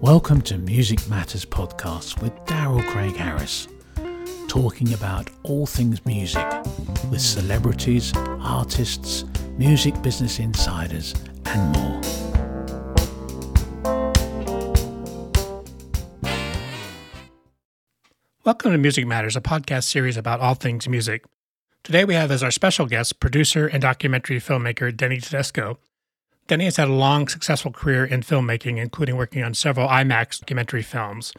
Welcome to Music Matters Podcast with Daryl Craig Harris, talking about all things music with celebrities, artists, music business insiders, and more. Welcome to Music Matters, a podcast series about all things music. Today we have as our special guest producer and documentary filmmaker Denny Tedesco. Denny has had a long, successful career in filmmaking, including working on several IMAX documentary films.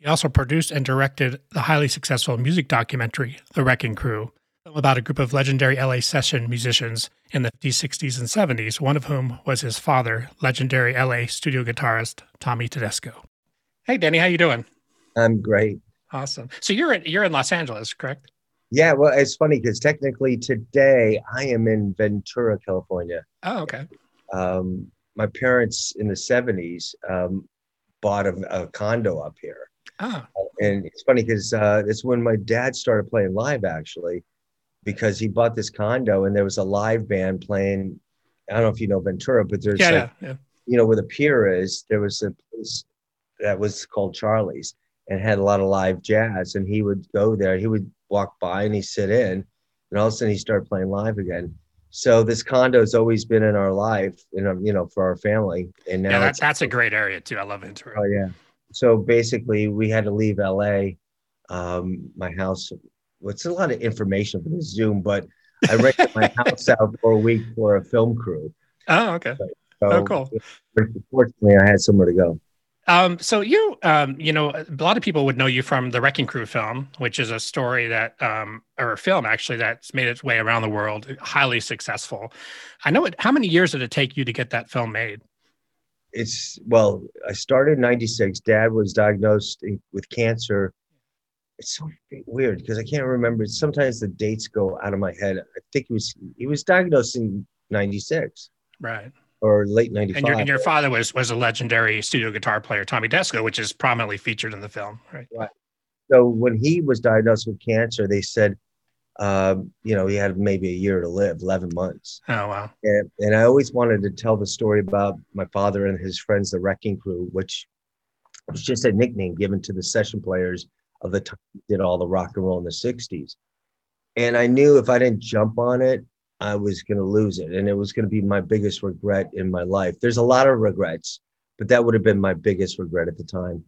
He also produced and directed the highly successful music documentary, The Wrecking Crew, about a group of legendary LA session musicians in the 50s, 60s, and 70s, one of whom was his father, legendary LA studio guitarist Tommy Tedesco. Hey, Denny, how you doing? I'm great. Awesome. So you're in, you're in Los Angeles, correct? Yeah, well, it's funny because technically today I am in Ventura, California. Oh, okay. Um, my parents in the 70s um, bought a, a, condo up here. Oh. And it's funny because uh, it's when my dad started playing live, actually, because he bought this condo and there was a live band playing. I don't know if you know Ventura, but there's yeah, like, yeah, yeah. you know, where the pier is, there was a place that was called Charlie's and had a lot of live jazz. And he would go there, he would walk by and he'd sit in, and all of a sudden he started playing live again so this condo has always been in our life, you know, you know, for our family. And now yeah, that, that's a great area too. I love Ventura. Oh yeah. So basically, we had to leave LA. Um, my house. Well, it's a lot of information for the Zoom, but I rented my house out for a week for a film crew. Oh, okay. So, oh, cool. Fortunately, I had somewhere to go. Um, so you, um, you know, a lot of people would know you from the Wrecking Crew film, which is a story that, um, or a film actually that's made its way around the world, highly successful. I know it. How many years did it take you to get that film made? It's well, I started in '96. Dad was diagnosed with cancer. It's so weird because I can't remember. Sometimes the dates go out of my head. I think he was he was diagnosed in '96. Right or late 95. And your, and your father was was a legendary studio guitar player, Tommy Tedesco, which is prominently featured in the film, right? Right. So when he was diagnosed with cancer, they said, um, you know, he had maybe a year to live, 11 months. Oh, wow. And, and I always wanted to tell the story about my father and his friends, the Wrecking Crew, which was just a nickname given to the session players of the time did all the rock and roll in the 60s. And I knew if I didn't jump on it, I was going to lose it. And it was going to be my biggest regret in my life. There's a lot of regrets, but that would have been my biggest regret at the time.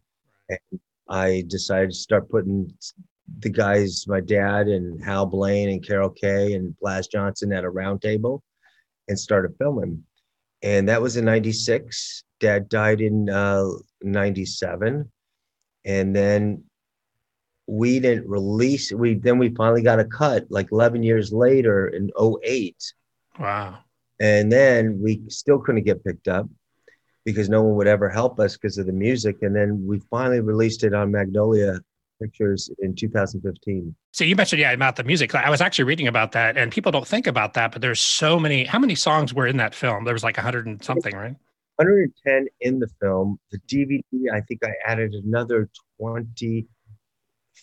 And I decided to start putting the guys, my dad and Hal Blaine and Carol Kaye and Plas Johnson at a round table and started filming. And that was in 96. Dad died in uh, 97. And then we didn't release we then we finally got a cut like 11 years later in 08 wow. And then we still couldn't get picked up because no one would ever help us because of the music. And then we finally released it on magnolia pictures in 2015 so you mentioned yeah about the music. I was actually reading about that and people don't think about that but there's so many how many songs were in that film? There was like 100 and something right? 110 in the film. The dvd i think i added another 20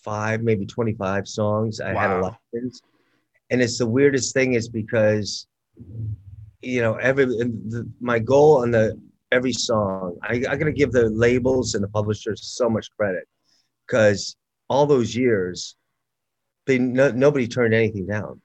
five, maybe 25 songs. I wow. had elections. And it's the weirdest thing is because, you know, every the, my goal on the every song, I, I got to give the labels and the publishers so much credit because all those years, they no, nobody turned anything down.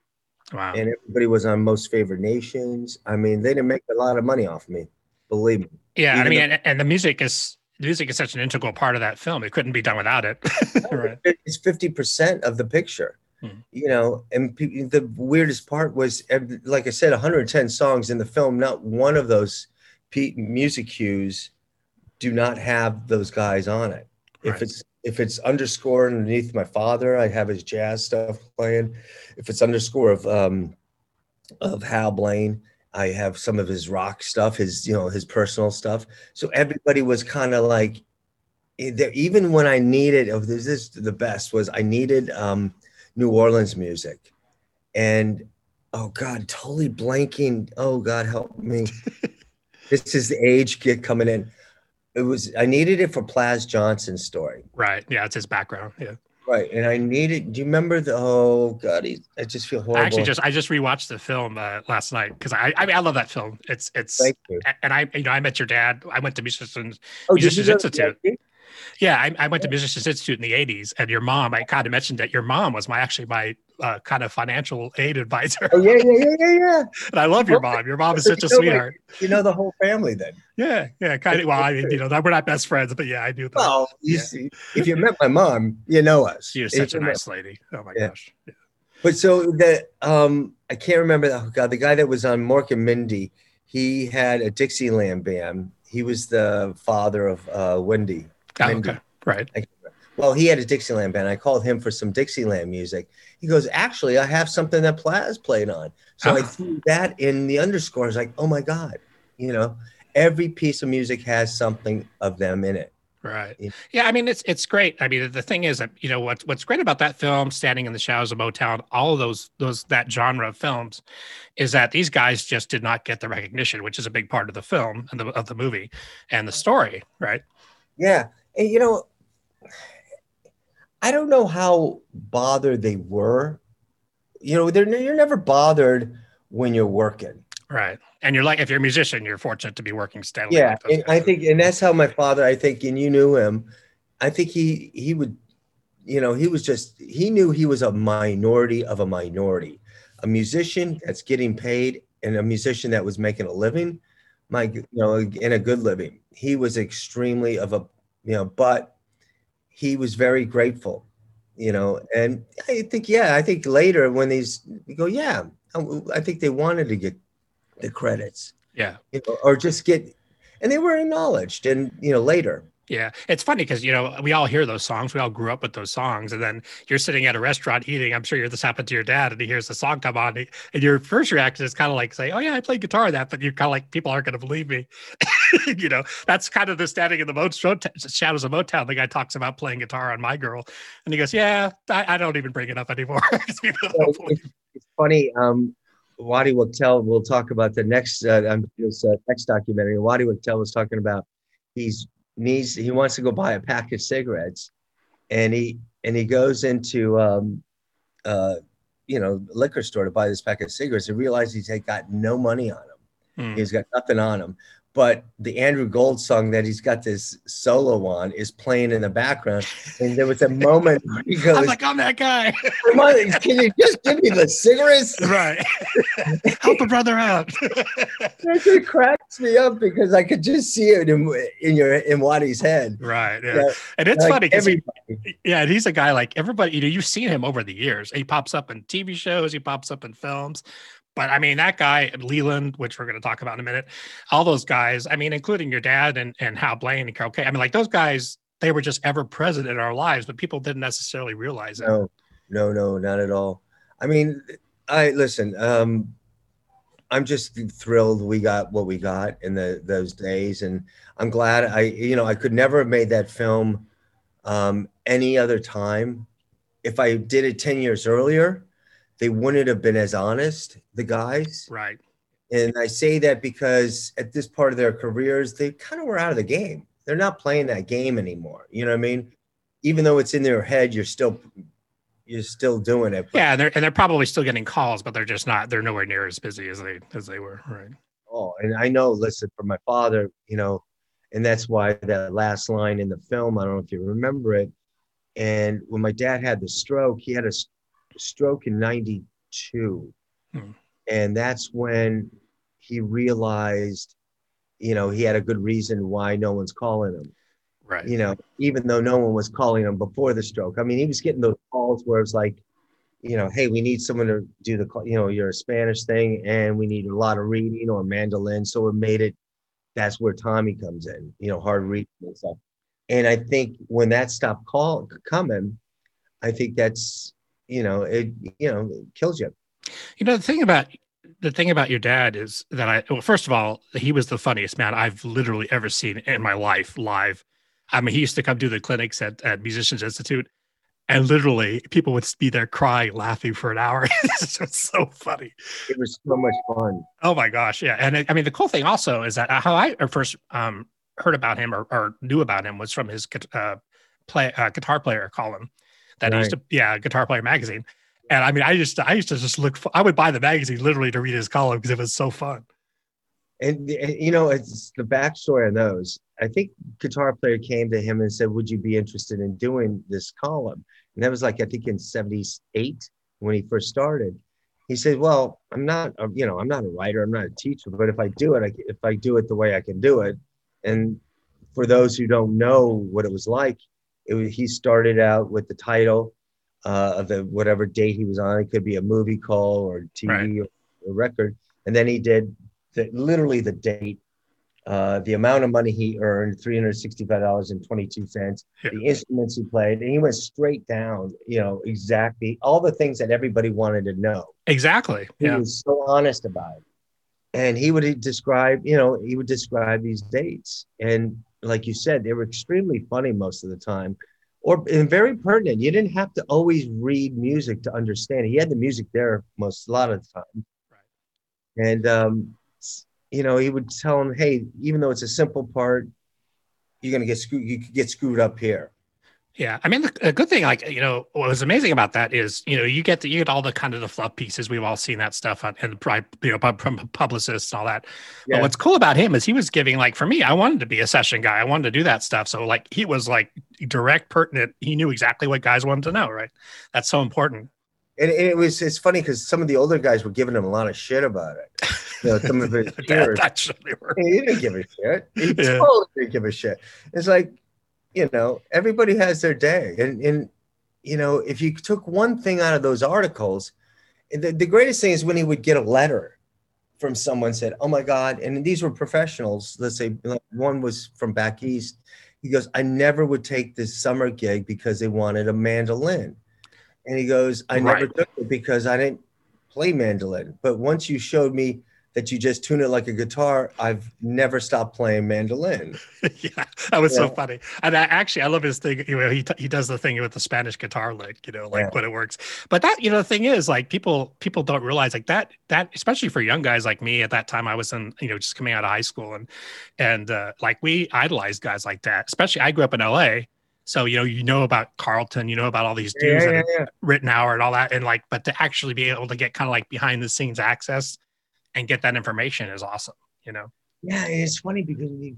Wow. And everybody was on most favored nations. I mean, they didn't make a lot of money off me, believe me. Yeah, Even I mean, and the music is music is such an integral part of that film. It couldn't be done without it. right. It's 50% of the picture, hmm. you know, and the weirdest part was, like I said, 110 songs in the film. Not one of those music cues do not have those guys on it. Right. If it's, if it's underscore underneath my father, I have his jazz stuff playing. If it's underscore of, um, of Hal Blaine, I have some of his rock stuff, his you know his personal stuff. So everybody was kind of like, eh, even when I needed, oh, this is the best was I needed um, New Orleans music, and oh God, totally blanking. Oh God, help me. this is the age get coming in. It was I needed it for Plas Johnson's story. Right. Yeah, it's his background. Yeah. Right, and I needed. Do you remember the? Oh God, he, I just feel horrible. I actually just I just rewatched the film uh, last night because I I mean I love that film. It's it's Thank you. and I you know I met your dad. I went to Musicians Oh, Musicians Institute. Yeah, I, I went to Musicians Institute in the '80s, and your mom. I kind of mentioned that your mom was my actually my uh, kind of financial aid advisor, Oh yeah, yeah, yeah, yeah, yeah. and I love your mom. Your mom is such a sweetheart. You know the whole family then. Yeah, yeah, kind of. Well, I mean, you know, we're not best friends, but yeah, I do. That. Well, you Yeah. see, if you met my mom, you know us. she was If such a nice lady. Oh my Yeah. gosh. Yeah. But so the um, I can't remember. Oh God, the guy that was on Mork and Mindy, he had a Dixieland band. He was the father of uh, Wendy. Oh, Mindy. okay, right. Well, he had a Dixieland band. I called him for some Dixieland music. He goes, actually, I have something that Plas played on. So I ah. threw that in the underscore. I was like, oh my God, you know, every piece of music has something of them in it. Right. Yeah. Yeah, I mean it's it's great. I mean the thing is that you know what's what's great about that film, Standing in the Shadows of Motown, all of those those that genre of films, is that these guys just did not get the recognition, which is a big part of the film and the of the movie and the story, right? Yeah. And you know, I don't know how bothered they were. You know, they're you're never bothered when you're working. Right. And you're like if you're a musician, you're fortunate to be working steadily. Yeah. like I think and that's how my father, I think, and you knew him. I think he he would, you know, he was just he knew he was a minority of a minority. A musician that's getting paid and a musician that was making a living, my you know, in a good living. He was extremely of a you know, but he was very grateful, you know, and I think yeah, I think later when these you go, yeah, I, think they wanted to get the credits yeah. you know, or just get, and they were acknowledged, and you know later. Yeah, it's funny because you know we all hear those songs. We all grew up with those songs, and then you're sitting at a restaurant eating. I'm sure you're this happened to your dad, and he hears the song come on, and your first reaction is kind of like say, "Oh yeah, I played guitar in that," but you're kind of like, "People aren't going to believe me." you know, that's kind of the standing in the Mo- shadows of Motown. The guy talks about playing guitar on My Girl, and he goes, "Yeah, I, I don't even bring it up anymore." people So don't it's, it's funny. Um, Waddy Wachtel. We'll talk about the next uh, um, this uh, next documentary. Waddy Wachtel was talking about he's needs he wants to go buy a pack of cigarettes, and he and he goes into um, uh, you know liquor store to buy this pack of cigarettes and realizes he's got no money on him. Hmm. He's got nothing on him. But the Andrew Gold song that he's got this solo on is playing in the background. And there was a moment where he goes, I'm like, I'm that guy, Come on, can you just give me the cigarettes? right? Help a brother out. It cracks me up because I could just see it in, in your in Waddy's head. right. Yeah. Yeah, And it's Like funny because. Yeah, and he's a guy like everybody, you know, you've seen him over the years. He pops up in TV shows, he pops up in films. But I mean, that guy, Leland, which we're going to talk about in a minute, all those guys, I mean, including your dad and, and Hal Blaine and Carol Kaye. I mean, like those guys, they were just ever present in our lives, but people didn't necessarily realize it. No, no, no, not at all. I mean, I listen. Um, I'm just thrilled we got what we got in the those days, and I'm glad I, you know, I could never have made that film um, any other time. If I did it ten years earlier, they wouldn't have been as honest. The guys, Right. and I say that because at this part of their careers, they kind of were out of the game. They're not playing that game anymore. You know what I mean? Even though it's in their head, you're still you're still doing it. Yeah, and they're and they're probably still getting calls, but they're just not. They're nowhere near as busy as they as they were. Right. Oh, and I know. Listen, for my father, you know, and that's why that last line in the film. I don't know if you remember it. And when my dad had the stroke, he had a stroke in '92, Hmm. and that's when he realized, you know, he had a good reason why no one's calling him. Right. you know, even though no one was calling him before the stroke. I mean, he was getting those calls where it's like, you know, hey, we need someone to do the, call- you know, your Spanish thing, and we need a lot of reading or mandolin. So it made it. That's where Tommy comes in, you know, hard reading and stuff. And I think when that stopped call coming, I think that's, you know, it, you know, it kills you. You know, the thing about the thing about your dad is that I well, first of all, he was the funniest man I've literally ever seen in my life live. I mean, he used to come do the clinics at, at Musicians Institute, and literally people would be there crying, laughing for an hour. it's just so funny. It was so much fun. Oh my gosh, yeah. And it, I mean, the cool thing also is that how I first um, heard about him or, or knew about him was from his uh, play uh, guitar player Colin. That right. used to yeah guitar player magazine. And i mean i just i used to just look for, i would buy the magazine literally to read his column because it was so fun. And, and you know it's the backstory on those. I think guitar player came to him and said would you be interested in doing this column? And that was like i think in 78 when he first started. He said well i'm not a, you know i'm not a writer i'm not a teacher but if i do it I, if i do it the way i can do it and for those who don't know what it was like it was, he started out with the title uh, of the whatever date he was on. It could be a movie call or TV right. or a record. And then he did the, literally the date, uh, the amount of money he earned, $365.22, yeah. the instruments he played, and he went straight down, you know, exactly all the things that everybody wanted to know. Exactly. He yeah. was so honest about it. And he would describe, you know, he would describe these dates. And like you said, they were extremely funny most of the time or and very pertinent. You didn't have to always read music to understand. He had the music there most a lot of the time. Right. And um, you know, he would tell him, hey, even though it's a simple part, you're gonna get screwed, you could get screwed up here. Yeah, I mean, the, good thing, like you know, what was amazing about that is, you know, you get the, you get all the kind of the fluff pieces. We've all seen that stuff on, and you know, from publicists and all that. Yeah. But what's cool about him is he was giving, like, for me, I wanted to be a session guy. I wanted to do that stuff. So, like, he was like direct, pertinent. He knew exactly what guys wanted to know. Right? That's so important. And, and it was it's funny because some of the older guys were giving him a lot of shit about it. You know, some of his peers. he didn't give a shit. He yeah. totally didn't give a shit. It's like you know, everybody has their day. And, and, you know, if you took one thing out of those articles, the, the greatest thing is when he would get a letter from someone said, Oh my God. And these were professionals. Let's say one was from back east. He goes, I never would take this summer gig because they wanted a mandolin. And he goes, I right. never took it because I didn't play mandolin. But once you showed me that you just tune it like a guitar, I've never stopped playing mandolin. yeah, that was yeah. so funny. And I, actually, I love his thing. You know, he he does the thing with the Spanish guitar lick. You know, like yeah. when it works. But that you know, the thing is, like people people don't realize like that that especially for young guys like me at that time, I was in you know just coming out of high school and and uh, like we idolized guys like that. Especially, I grew up in L.A. So you know, you know about Carlton, you know about all these dudes yeah, yeah, yeah. And all that, and like, but to actually be able to get kind of like behind the scenes access and get that information is awesome, you know? Yeah, it's funny because we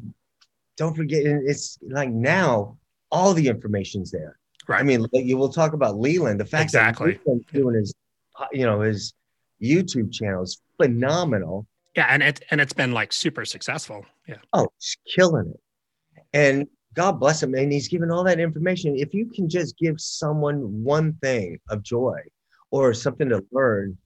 don't forget, it's like now all the information's there. Right. I mean, you will talk about Leland. The fact exactly. that doing his, you know, his YouTube channel is phenomenal. Yeah, and it and it's been like super successful. Yeah. Oh, he's killing it. And God bless him. And he's given all that information. If you can just give someone one thing of joy or something to learn,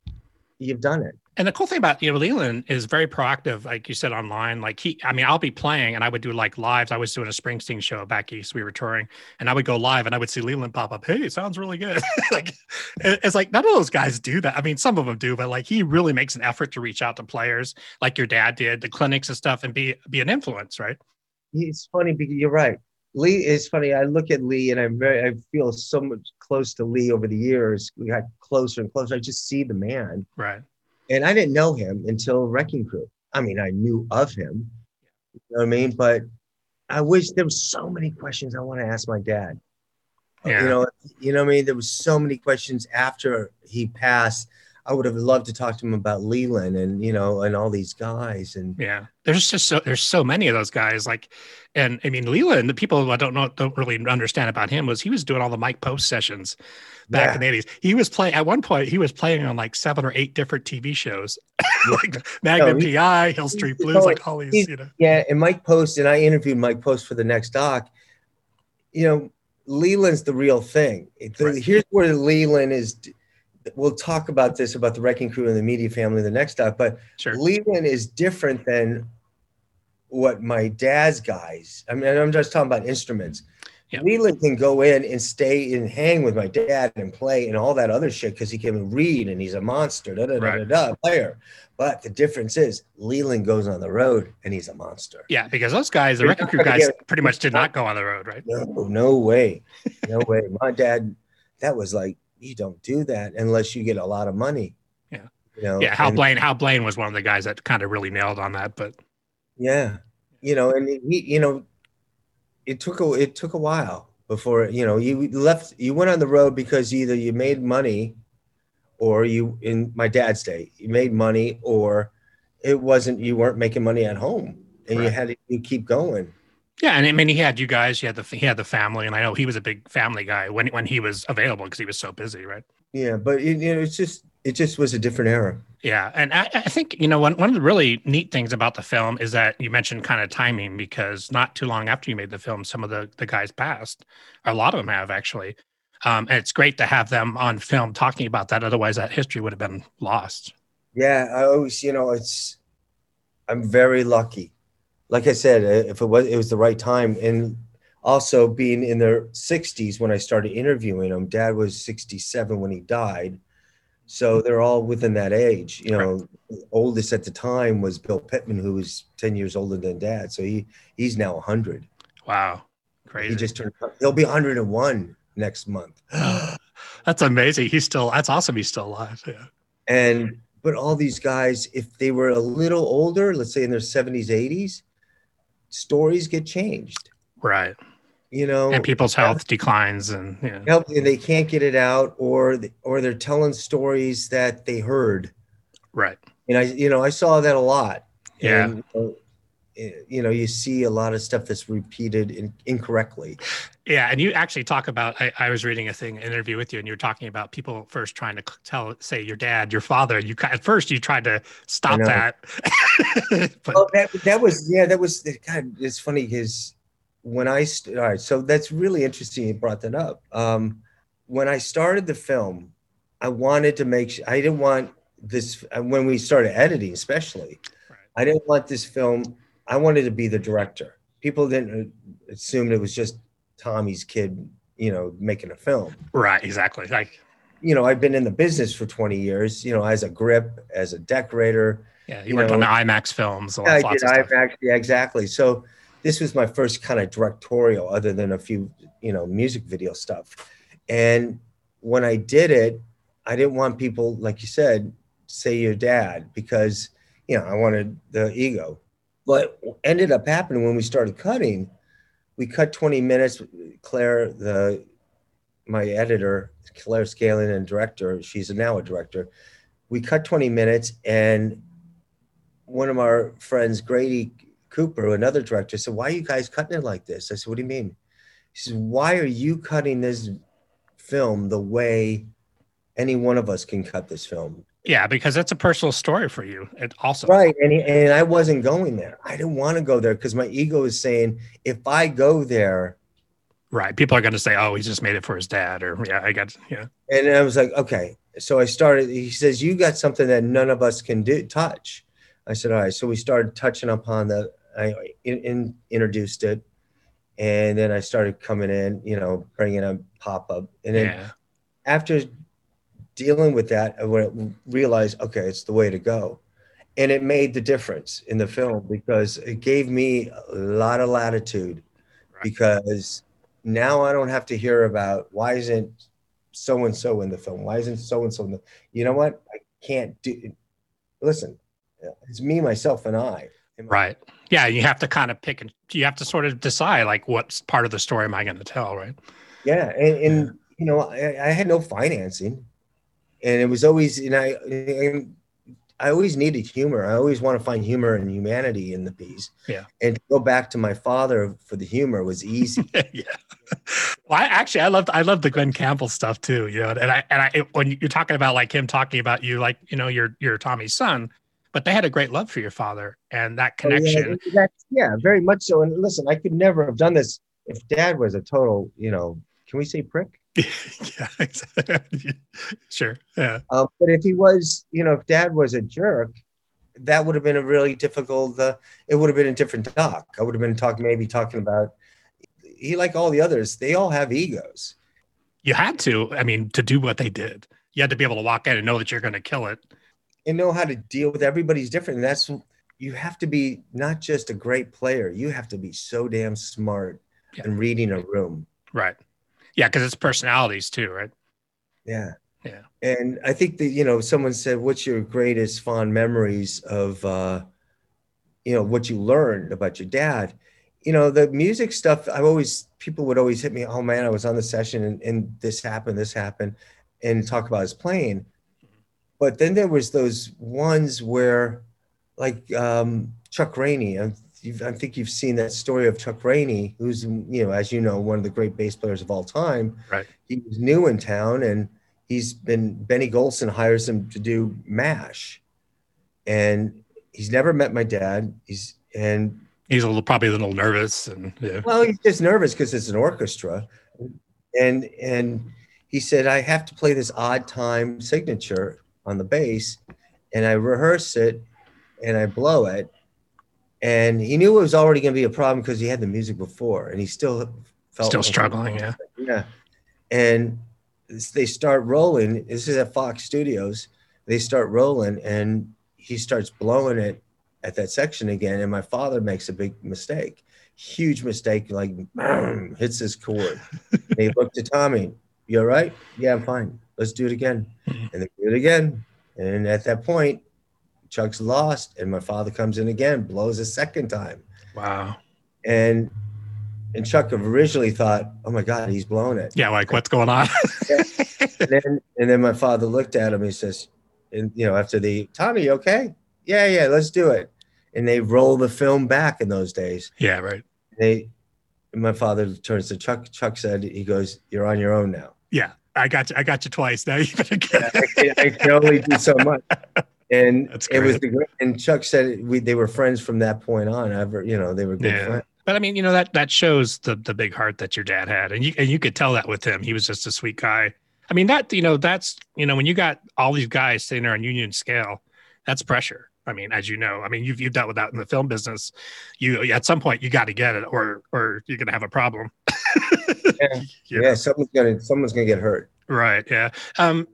you've done it. And the cool thing about you know Leland is very proactive, like you said online. Like he, I mean, I'll be playing and I would do like lives. I was doing a Springsteen show back east. We were touring, and I would go live and I would see Leland pop up. Hey, it sounds really good. like it's like none of those guys do that. I mean, some of them do, but like he really makes an effort to reach out to players, like your dad did, the clinics and stuff, and be be an influence, right? It's funny because you're right. Lee is funny. I look at Lee and I'm very, I feel so much close to Lee over the years. We got closer and closer. I just see the man. Right and I didn't know him until Wrecking Crew. I mean, I knew of him, you know what I mean? But I wish there was so many questions I want to ask my dad. Yeah. You know, you know what I mean? There was so many questions after he passed I would have loved to talk to him about Leland and you know and all these guys and yeah there's just so there's so many of those guys like and I mean Leland the people I don't know don't really understand about him was he was doing all the Mike Post sessions back yeah. in the 80s he was playing at one point he was playing on like seven or eight different TV shows like Magnum no, PI Hill Street Blues like all these you know yeah and Mike Post and I interviewed Mike Post for the next doc you know Leland's the real thing. Right. Here's where Leland is we'll talk about this about the wrecking crew and the media family the next stop but sure. leland is different than what my dad's guys i mean i'm just talking about instruments yep. leland can go in and stay and hang with my dad and play and all that other shit because he can read and he's a monster da, da, right. da, da, player but the difference is leland goes on the road and he's a monster yeah because those guys the wrecking crew guys pretty much did not go on the road right no no way no way my dad that was like you don't do that unless you get a lot of money. Yeah. You know, yeah. Hal and, Blaine, Hal Blaine was one of the guys that kind of really nailed on that, but yeah, you know, and he, you know, it took a, it took a while, before you know you left you went on the road because either you made money or you in my dad's day you made money or it wasn't you weren't making money at home and right. you had to you keep going yeah and i mean he had you guys he had the he had the family and i know he was a big family guy when when he was available because he was so busy right yeah but it, you know it's just it just was a different era yeah, and I, I, think you know one one of the really neat things about the film is that you mentioned kind of timing because not too long after you made the film, some of the the guys passed. A lot of them have actually, um, and it's great to have them on film talking about that. Otherwise, that history would have been lost. Yeah, I always you know it's I'm very lucky. Like I said, uh, if it was it was the right time, and also being in their 60s when I started interviewing them. Dad was 67 when he died so they're all within that age. You know, right. oldest at the time was Bill Pitman, who was 10 years older than dad. So he he's now 100. Wow. Crazy. He just turned he'll be 101 next month. that's amazing. He's still that's awesome. He's still alive. Yeah. And but all these guys, if they were a little older, let's say in their 70s, 80s, stories get changed. Right. You know and people's health declines and yeah. help—they can't get it out or or they're telling stories that they heard. Right. And i you know i saw that a lot. Yeah. And, you know you see a lot of stuff that's repeated in, incorrectly yeah and you actually talk about I, I was reading a thing interview with you and you're talking about people first trying to tell say your dad your father you at first you tried to stop that but, well, that that was yeah that was god it's funny because when I st- all right, so that's really interesting. You brought that up. Um, when I started the film, I wanted to make. Sh- I didn't want this uh, when we started editing, especially. Right. I didn't want this film. I wanted to be the director. People didn't uh, assume it was just Tommy's kid, you know, making a film. Right. Exactly. Like, you know, I've been in the business for 20 years. You know, as a grip, as a decorator. Yeah, you, you worked know, on the IMAX films. Yeah, I did IMAX. Yeah, exactly. So this was my first kind of directorial other than a few you know music video stuff and when i did it i didn't want people like you said say your dad because you know i wanted the ego but ended up happening when we started cutting we cut 20 minutes claire the my editor claire Scanlon and director she's now a director we cut 20 minutes and one of our friends grady Cooper, another director, said, Why are you guys cutting it like this? I said, What do you mean? He says, Why are you cutting this film the way any one of us can cut this film? Yeah, because that's a personal story for you. It also right, and and I wasn't going there. I didn't want to go there because my ego is saying if I go there, right, people are going to say, "Oh, he just made it for his dad," or yeah, I got yeah. And I was like, okay. So I started. He says, "You got something that none of us can do touch." I said, "All right." So we started touching upon the I in, in, introduced it, and then I started coming in, you know, bringing a pop up, and then yeah. after dealing with that, I realized, okay, it's the way to go, and it made the difference in the film because it gave me a lot of latitude, right. because now I don't have to hear about why isn't so and so in the film, why isn't so and so in the, you know what, I can't do. Listen, it's me, myself, and I. Right yeah you have to kind of pick and you have to sort of decide like what part of the story am i going to tell right yeah and, and yeah. you know I, I, had no financing and it was always you know I, I always needed humor i always want to find humor and humanity in the piece yeah and to go back to my father for the humor was easy yeah well I, actually i loved i loved the Glen Campbell stuff too you know and i and i when you're talking about like him talking about you like you know you're you're tommy's son but they had a great love for your father and that connection. Oh, yeah, yeah, very much so. And listen, I could never have done this if dad was a total, you know, can we say prick? yeah, sure. Yeah. Um, but if he was, you know, if dad was a jerk, that would have been a really difficult, uh, it would have been a different talk. I would have been talking, maybe talking about, he, like all the others, they all have egos. You had to, I mean, to do what they did, you had to be able to walk in and know that you're going to kill it and know how to deal with everybody's different. And that's you have to be not just a great player, you have to be so damn smart yeah. in reading a room. Right. Yeah, because it's personalities too, right? Yeah. Yeah. And I think that, you know, someone said, What's your greatest fond memories of uh, you know, what you learned about your dad? you know, the music stuff, I always, people would always hit me, oh man, I was on the session and, and this happened, this happened, and talk about his playing. But then there was those ones where, like um, Chuck Rainey, I, I think you've seen that story of Chuck Rainey, who's, you know, as you know, one of the great bass players of all time. Right. He was new in town and he's been, Benny Golson hires him to do MASH. And he's never met my dad. He's, and he's a little probably a little nervous and yeah. well he's just nervous because it's an orchestra and and he said i have to play this odd time signature on the bass and i rehearse it and i blow it and he knew it was already going to be a problem because he had the music before and he still felt still struggling yeah yeah and they start rolling this is at fox studios they start rolling and he starts blowing it at that section again, and my father makes a big mistake, huge mistake, like hits his chord. he looked at Tommy, "You all right? Yeah, I'm fine. Let's do it again." Mm-hmm. And they do it again, and at that point, Chuck's lost, and my father comes in again, blows a second time. Wow. And and Chuck originally thought, "Oh my God, he's blown it." Yeah, like what's going on? yeah. and, then, and then my father looked at him. He says, "And you know, after the Tommy, okay?" yeah, yeah, let's do it. And they roll the film back in those days. Yeah, right. They, my father turns to Chuck. Chuck said, he goes, "You're on your own now." Yeah, I got you. I got you twice. Now you better get. I, can, I can only do so much. And it was the and Chuck said we they were friends from that point on. Ever, you know, they were good yeah. friends. But I mean, you know that that shows the the big heart that your dad had, and you and you could tell that with him. He was just a sweet guy. I mean, that you know, that's you know, when you got all these guys sitting there on union scale, that's pressure. I mean, as you know, I mean, you've you've dealt with that in the film business. You at some point you got to get it, or or you're gonna have a problem. yeah, yeah someone's gonna someone's gonna get hurt. Right. Yeah. Um,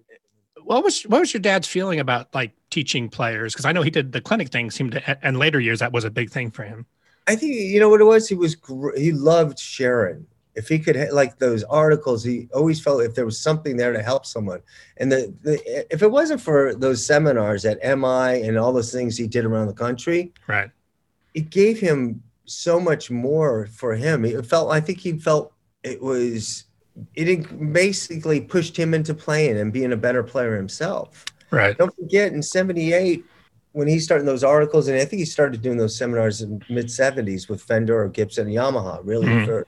what was what was your dad's feeling about like teaching players? Because I know he did the clinic thing. Seemed to, and later years that was a big thing for him. I think you know what it was. He was he loved sharing if he could like those articles he always felt if there was something there to help someone and the, the if it wasn't for those seminars at mi and all those things he did around the country right it gave him so much more for him it felt i think he felt it was it basically pushed him into playing and being a better player himself. Right. Don't forget in 78 when he started those articles and i think he started doing those seminars in mid 70s with fender or gibson and yamaha really mm-hmm.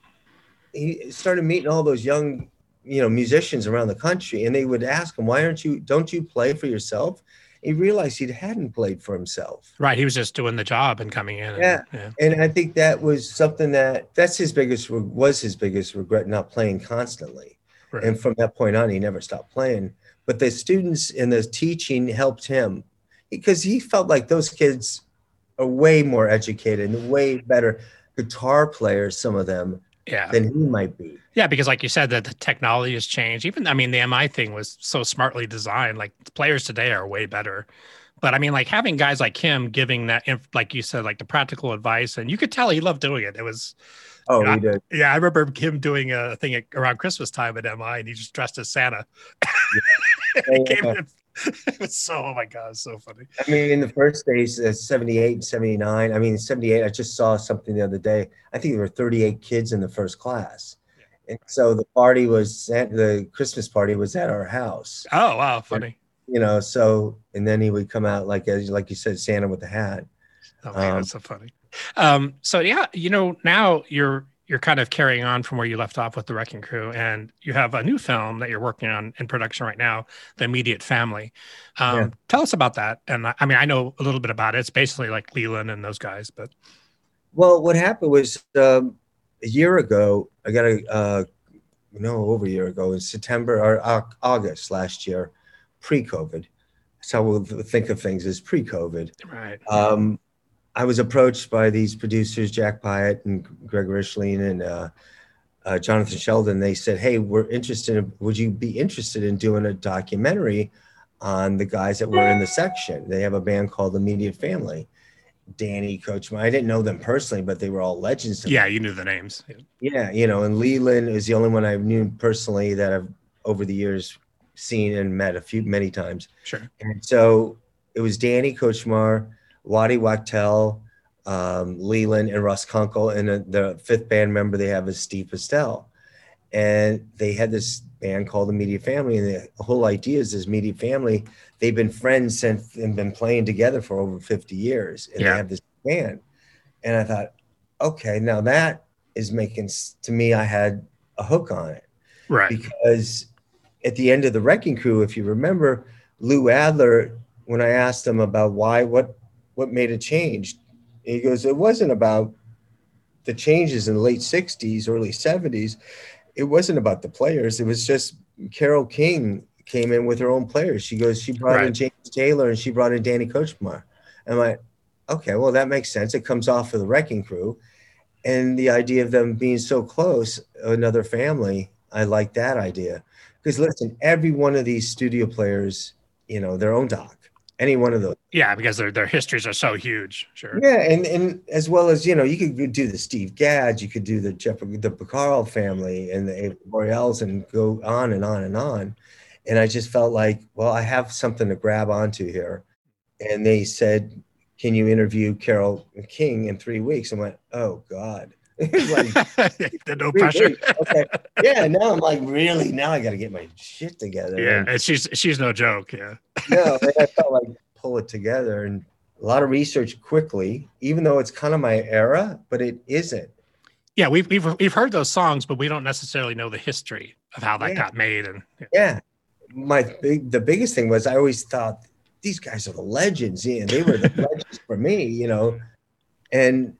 he started meeting all those young you know musicians around the country and they would ask him why aren't you don't you play for yourself he realized he hadn't played for himself right he was just doing the job and coming in yeah and, yeah. and i think that was something that that's his biggest was his biggest regret not playing constantly right. and from that point on he never stopped playing but the students and the teaching helped him because he felt like those kids are way more educated and way better guitar players some of them yeah. than he might be. Yeah, because like you said, that the technology has changed. Even I mean, the MI thing was so smartly designed. Like players today are way better. But I mean, like having guys like him giving that, like you said, like the practical advice, and you could tell he loved doing it. It was. Oh, you know, he did. I, yeah, I remember him doing a thing at, around Christmas time at MI, and he just dressed as Santa. Yeah. Oh, yeah. it was so oh my god so funny. I mean in the first days uh, 78 79 i mean 78 i just saw something the other day. I think there were 38 kids in the first class. Yeah. and so the party was the christmas party was at our house. Oh wow funny. And, you know so and then he would come out like as like you said santa with the hat. Oh man, um, that's so funny. Um so yeah you know now you're you're kind of carrying on from where you left off with the Wrecking Crew, and you have a new film that you're working on in production right now, The Immediate Family. Um, yeah. Tell us about that. And I mean, I know a little bit about it. It's basically like Leland and those guys, but. Well, what happened was um, a year ago, I got a, uh, no, over a year ago, in September or August last year, pre COVID. That's how we'll think of things as pre COVID. Right. Um, I was approached by these producers, Jack Pyatt and Greg Richling and uh, uh, Jonathan Sheldon. They said, "Hey, we're interested. In, would you be interested in doing a documentary on the guys that were in the section? They have a band called Immediate Family." Danny, Coach, I didn't know them personally, but they were all legends. yeah, me. you knew the names. Yeah. you know, and Leland is the only one I knew personally that I've over the years seen and met a few many times. Sure. And so it was Danny Kortchmar Waddy Wachtel, um, Leland and Russ Kunkel, and the, the fifth band member they have is Steve Postell, and they had this band called the Media Family, and the whole idea is this Media Family. They've been friends since and been playing together for over fifty years, and Yeah. they have this band. And I thought, okay, now that is making to me. I had a hook on it Right. because at the end of the Wrecking Crew, if you remember, Lou Adler, when I asked him about why, what, what made a change, he goes, it wasn't about the changes in the late '60s, early '70s. It wasn't about the players. It was just Carole King came in with her own players. She goes, she brought in James Taylor and she brought in Danny Kortchmar. And I'm like, okay, well that makes sense. It comes off of the Wrecking Crew, and the idea of them being so close, another family. I like that idea because listen, every one of these studio players, you know, their own doc. Any one of those. Yeah, because their their histories are so huge. Sure. Yeah, and and as well as you know, you could do the Steve Gadd, you could do the Jeff, the Porcaro family, and the Boreals, and go on and on and on. And I just felt like, well, I have something to grab onto here. And they said, "Can you interview Carole King in three weeks?" I went, "Oh God." Like, The no pressure. okay. Yeah, now I'm like, really? Now I got to get my shit together. Yeah, And- and she's she's no joke. Yeah. no, and I felt like pull it together and a lot of research quickly, even though it's kind of my era, but it isn't. Yeah, we've we've we've heard those songs, but we don't necessarily know the history of how that Yeah. got made. And Yeah. My big the biggest thing was I always thought these guys are the legends. Yeah, they were the legends for me, you know. And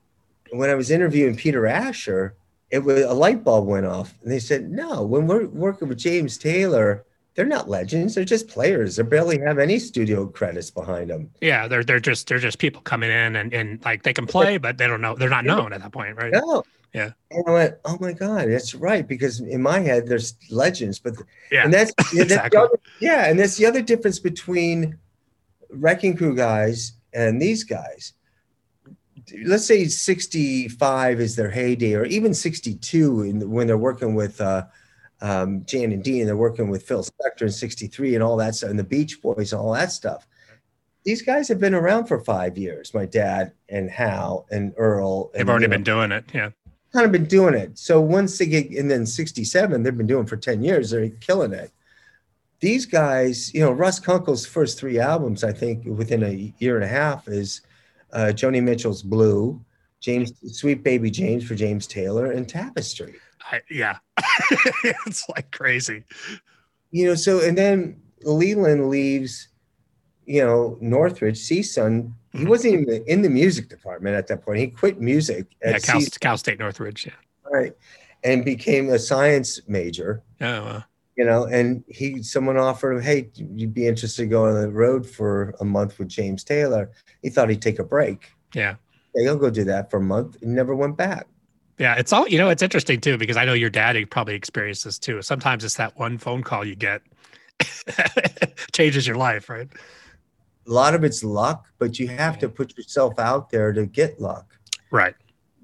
when I was interviewing Peter Asher, it was a light bulb went off. And they said, No, when we're working with James Taylor, they're not legends, they're just players. They barely have any studio credits behind them. yeah, they're they're just they're just people coming in and, and like they can play, but they don't know they're not known at that point, right? No. Yeah. And I went, oh my God, that's right. Because in my head, there's legends, but Yeah. and that's, yeah, that's the Exactly. other, yeah, and that's the other difference between Wrecking Crew guys and these guys. Let's say 65 is their heyday, or even 62 in, when they're working with uh, um, Jan and Dean, they're working with Phil Spector in 63 and all that stuff, and the Beach Boys and all that stuff. These guys have been around for five years. My dad and Hal and Earl. They've already you know, been doing it. Yeah. kind of been doing it. So once they get, and then 67, they've been doing it for 10 years. They're killing it. These guys, you know, Russ Kunkel's first three albums, I think within a year and a half is uh, Joni Mitchell's Blue, James, Sweet Baby James for James Taylor and Tapestry. I, yeah. it's like crazy. You know, so, and then Leland leaves, you know, Northridge, CSUN. He Mhm. wasn't even in the music department at that point. He quit music at Yeah, Cal, Cal State Northridge. Yeah. right, and became a science major. Oh, you know, and he someone offered him, hey, you'd be interested to go on the road for a month with James Taylor. He thought he'd take a break. yeah. Yeah, he'll go do that for a month and never went back. Yeah, it's all you know. It's interesting too because I know your dad probably experienced this too. Sometimes it's that one phone call you get changes your life, right? A lot of it's luck, but you have to put yourself out there to get luck. Right.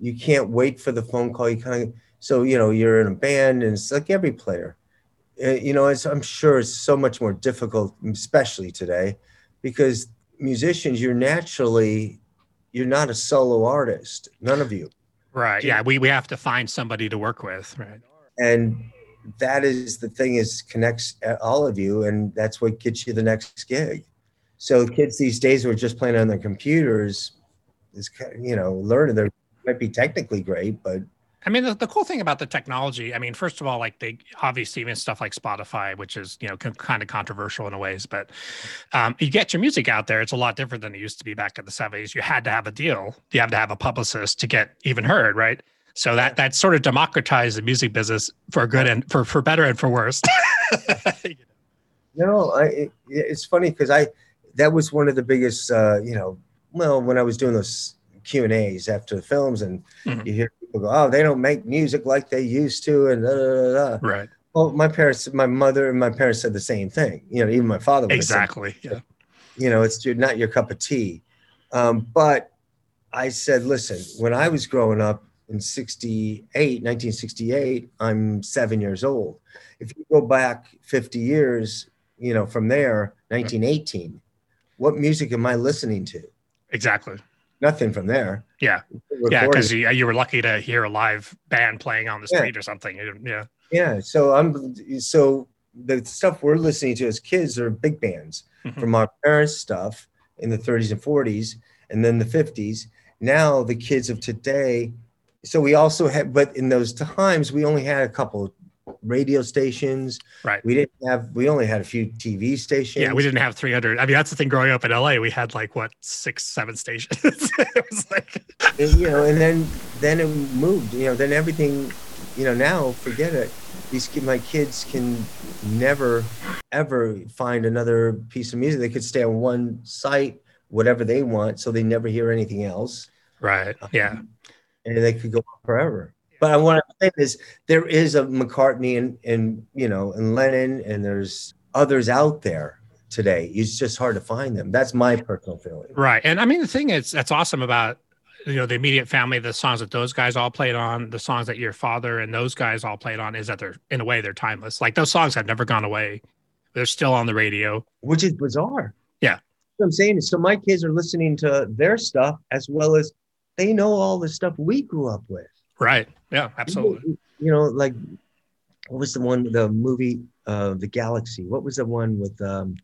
You can't wait for the phone call. You kind of so you know you're in a band, and it's like every player. Uh, you know, it's, I'm sure it's so much more difficult, especially today, because musicians, you're naturally, you're not a solo artist. None of you. Right. Yeah. We we have to find somebody to work with. Right. and that is the thing is connects all of you and that's what gets you the next gig so kids these days who are just playing on their computers is you know learning they might be technically great but I mean, the, the cool thing about the technology, I mean, first of all, like they obviously even stuff like Spotify, which is, you know, con- kind of controversial in a ways, but um, you get your music out there. It's a lot different than it used to be back in the 70s. You had to have a deal, you have to have a publicist to get even heard, right? So that that sort of democratized the music business for good and for, for better and for worse. no I, it, it's funny because i that was one of the biggest uh you know well when i was doing those q and a's after the films and Mhm. you hear go oh they don't make music like they used to and da, da, da, right. well my parents my mother and my parents said the same thing you know even my father said Exactly. Yeah. you know, it's not your cup of tea. Um, but I said, listen, when I was growing up in 68, 1968, I'm seven years old. If you go back 50 years, you know, from there, 1918, what music am I listening to? Exactly. Nothing from there. Yeah. Yeah, because you, you were lucky to hear a live band playing on the street yeah. or something. Yeah. Yeah. So I'm so the stuff we're listening to as kids are big bands mm-hmm. from our parents' stuff in the 30s and 40s, and then the 50s. Now the kids of today. So we also had, but in those times we only had a couple radio stations. Right. We didn't have. We only had a few TV stations. Yeah, we didn't have 300. I mean, that's the thing. Growing up in LA, we had like what six, seven stations. it was like, and, you know, and then then it moved. You know, then everything. You know, now forget it. These my kids can never ever find another piece of music. They could stay on one site, whatever they want, so they never hear anything else. Right. Yeah. Um, and they could go on forever. But what I'm saying is there is a McCartney and and you know and Lennon and there's others out there today. It's just hard to find them. That's my personal feeling. Right. And I mean the thing is that's awesome about you know the immediate family the songs that those guys all played on the songs that your father and those guys all played on is that they're in a way they're timeless like those songs have never gone away they're still on the radio which is bizarre yeah i'm saying is so my kids are listening to their stuff as well as they know all the stuff we grew up with Right. Yeah, absolutely. You know, like what was the one the movie uh the Galaxy? What was the one with um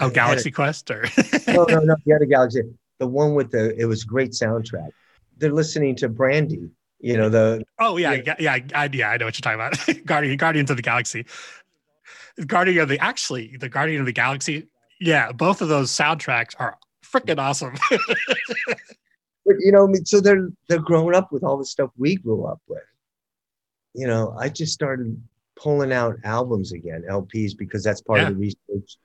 Oh, Galaxy a, Quest or no, no, no, the other Galaxy. The one with the it was great soundtrack. They're listening to Brandy. You know the. Oh yeah, yeah, yeah, I, yeah. I know what you're talking about. Guardian, Guardians of the Galaxy. Guardian of the actually the Guardian of the Galaxy. Yeah, both of those soundtracks are freaking awesome. but you know, I mean, so they're they're growing up with all the stuff we grew up with. You know, I just started pulling out albums again, LPs, because that's part yeah. of the research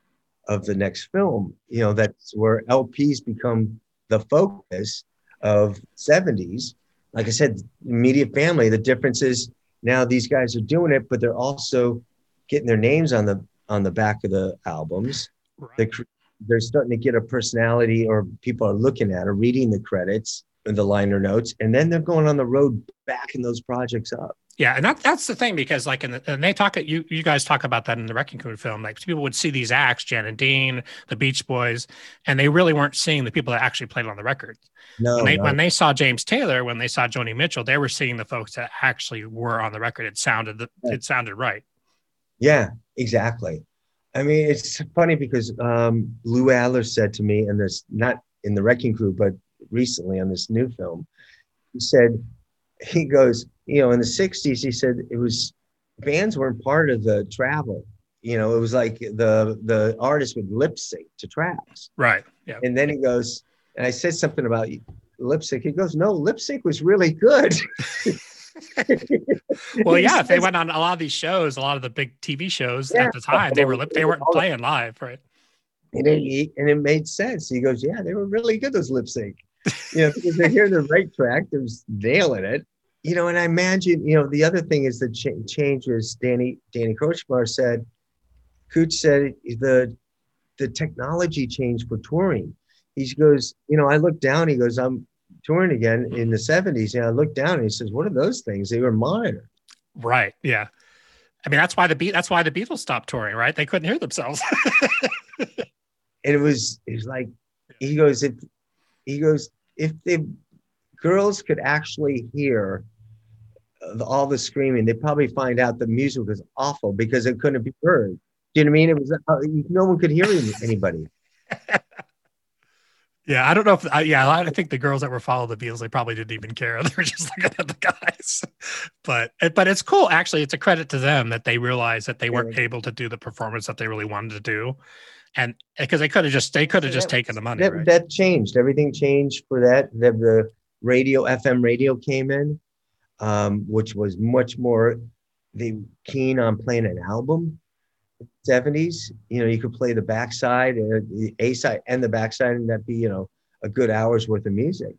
of the next film. You know, that's where LPs become the focus of 70s. Like I said, immediate family. The difference is now these guys are doing it, but they're also getting their names on the on the back of the albums. Right they're starting to get a personality or people are looking at or reading the credits and the liner notes and then they're going on the road backing those projects up. Yeah and that, that's the thing because like in the, and they talk you you guys talk about that in the wrecking crew film like people would see these acts jan and dean the beach boys and they really weren't seeing the people that actually played on the record. No when they, no. when they saw james taylor when they saw joni mitchell they were seeing the folks that actually were on the record. It sounded the, it sounded right. Yeah exactly I mean, it's funny because um, Lou Adler said to me, and this not in the Wrecking Crew, but recently on this new film, he said, he goes, you know, in the '60s, he said it was bands weren't part of the travel. You know, it was like the the artist would lip sync to tracks. Right. Yeah. And then he goes, and I said something about lip sync. He goes, no, lip sync was really good. well, yeah, if they went on a lot of these shows, a lot of the big TV shows yeah. at the time, they were they weren't playing live, right? And it, and it made sense. He goes, "Yeah, they were really good those lip sync. You know, because they're hearing the right track, they're nailing it. You know, and I imagine, you know, the other thing is the ch- changes. Danny Danny Kortchmar said, Kootch said the the technology changed for touring. He goes, you know, I look down. He goes, I'm touring again in the 70s. And I looked down and he says, What are those things? They were monitored. Right. Yeah. I mean, that's why the beat that's why the Beatles stopped touring, right? They couldn't hear themselves. and it was it was like he goes, if he goes, if the girls could actually hear all the screaming, they'd probably find out the music was awful because it couldn't be heard. Do you know what I mean? It was uh, no one could hear anybody. Yeah, I don't know if uh, yeah, I think the girls that were following the Beatles, they probably didn't even care. They were just looking at the guys. But but it's cool. Actually, it's a credit to them that they realized that they weren't yeah. able to do the performance that they really wanted to do, and because they could have just they could have just taken the money. That, right? that changed. Everything changed for that. The, the radio, FM radio came in, um, which was much more. They keen on playing an album 70s, you know, you could play the backside, uh, the A side and the backside, and that'd be, you know, a good hour's worth of music.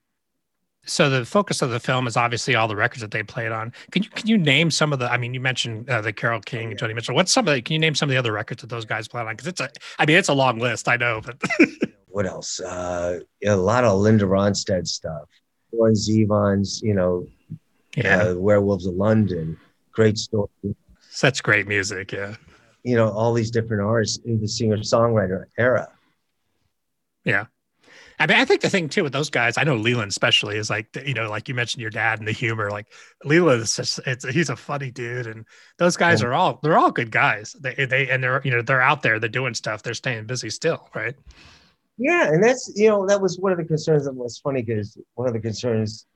So the focus of the film is obviously all the records that they played on. Can you can you name some of the? I mean, you mentioned uh, the Carole King, yeah. Joni Mitchell. What's some of the? Can you name some of the other records that those guys played on? Because it's a, I mean, it's a long list. I know, but what else? Uh, a lot of Linda Ronstadt stuff. Warren Zevon's, you know, yeah, uh, Werewolves of London. Great story. Such great music. Yeah you know all these different artists in the singer songwriter era yeah I mean, I think the thing too with those guys, I know Leland especially is like, you know, like you mentioned your dad and the humor. Like Leland is just, it's he's a funny dude, and those guys Yeah. are all they're all good guys. They they and they're you know they're out there, they're doing stuff, they're staying busy still, right? Yeah, and that's you know that was one of the concerns that was funny because one of the concerns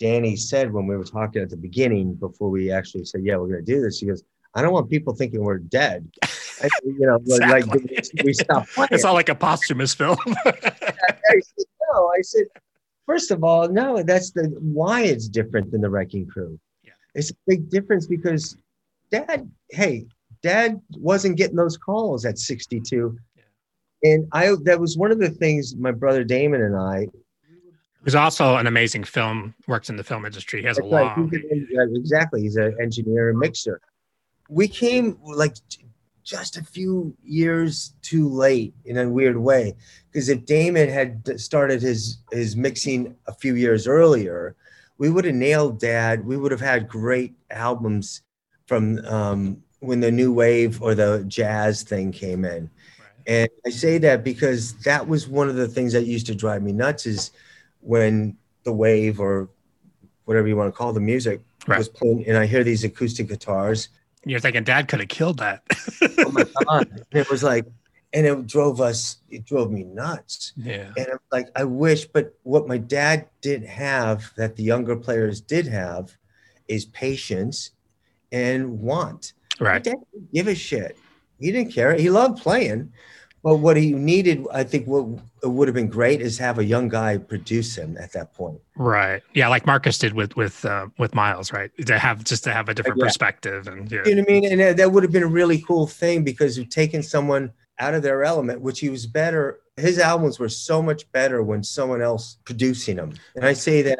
Danny said when we were talking at the beginning before we actually said, "Yeah, we're going to do this," he goes, "I don't want people thinking we're dead." I, you know, like Exactly. we stopped playing. It's not like a posthumous film. I said, no, I said, first of all, no, that's the why it's different than the Wrecking Crew. Yeah. It's a big difference because dad, hey, dad wasn't getting those calls at 62. Yeah. And I that was one of the things my brother Damon and I He's also an amazing film, works in the film industry. He has a That's right, long. he's an- yeah, exactly. He's an engineer and mixer. We came like just a few years too late in a weird way. Because if Damon had started his his mixing a few years earlier, we would have nailed Dad. We would have had great albums from um, when the new wave or the jazz thing came in. And I say that because that was one of the things that used to drive me nuts is when the wave or whatever you want to call the music Right. was playing and I hear these acoustic guitars. You're thinking Dad could have killed that. Oh my God. And it was like, and it drove us, it drove me nuts. yeah. And I'm like, I wish, but what my dad didn't have that the younger players did have is patience and want. My Right. dad didn't give a shit. He didn't care. He loved playing. But what he needed, I think what would have been great is have a young guy produce him at that point. Right. Yeah, like Marcus did with with uh, with Miles, right? To have just to have a different Yeah. perspective and yeah. You know what I mean? And that- that would have been a really cool thing because you've taken someone out of their element, which he was better. His albums were so much better when someone else producing them. And I say that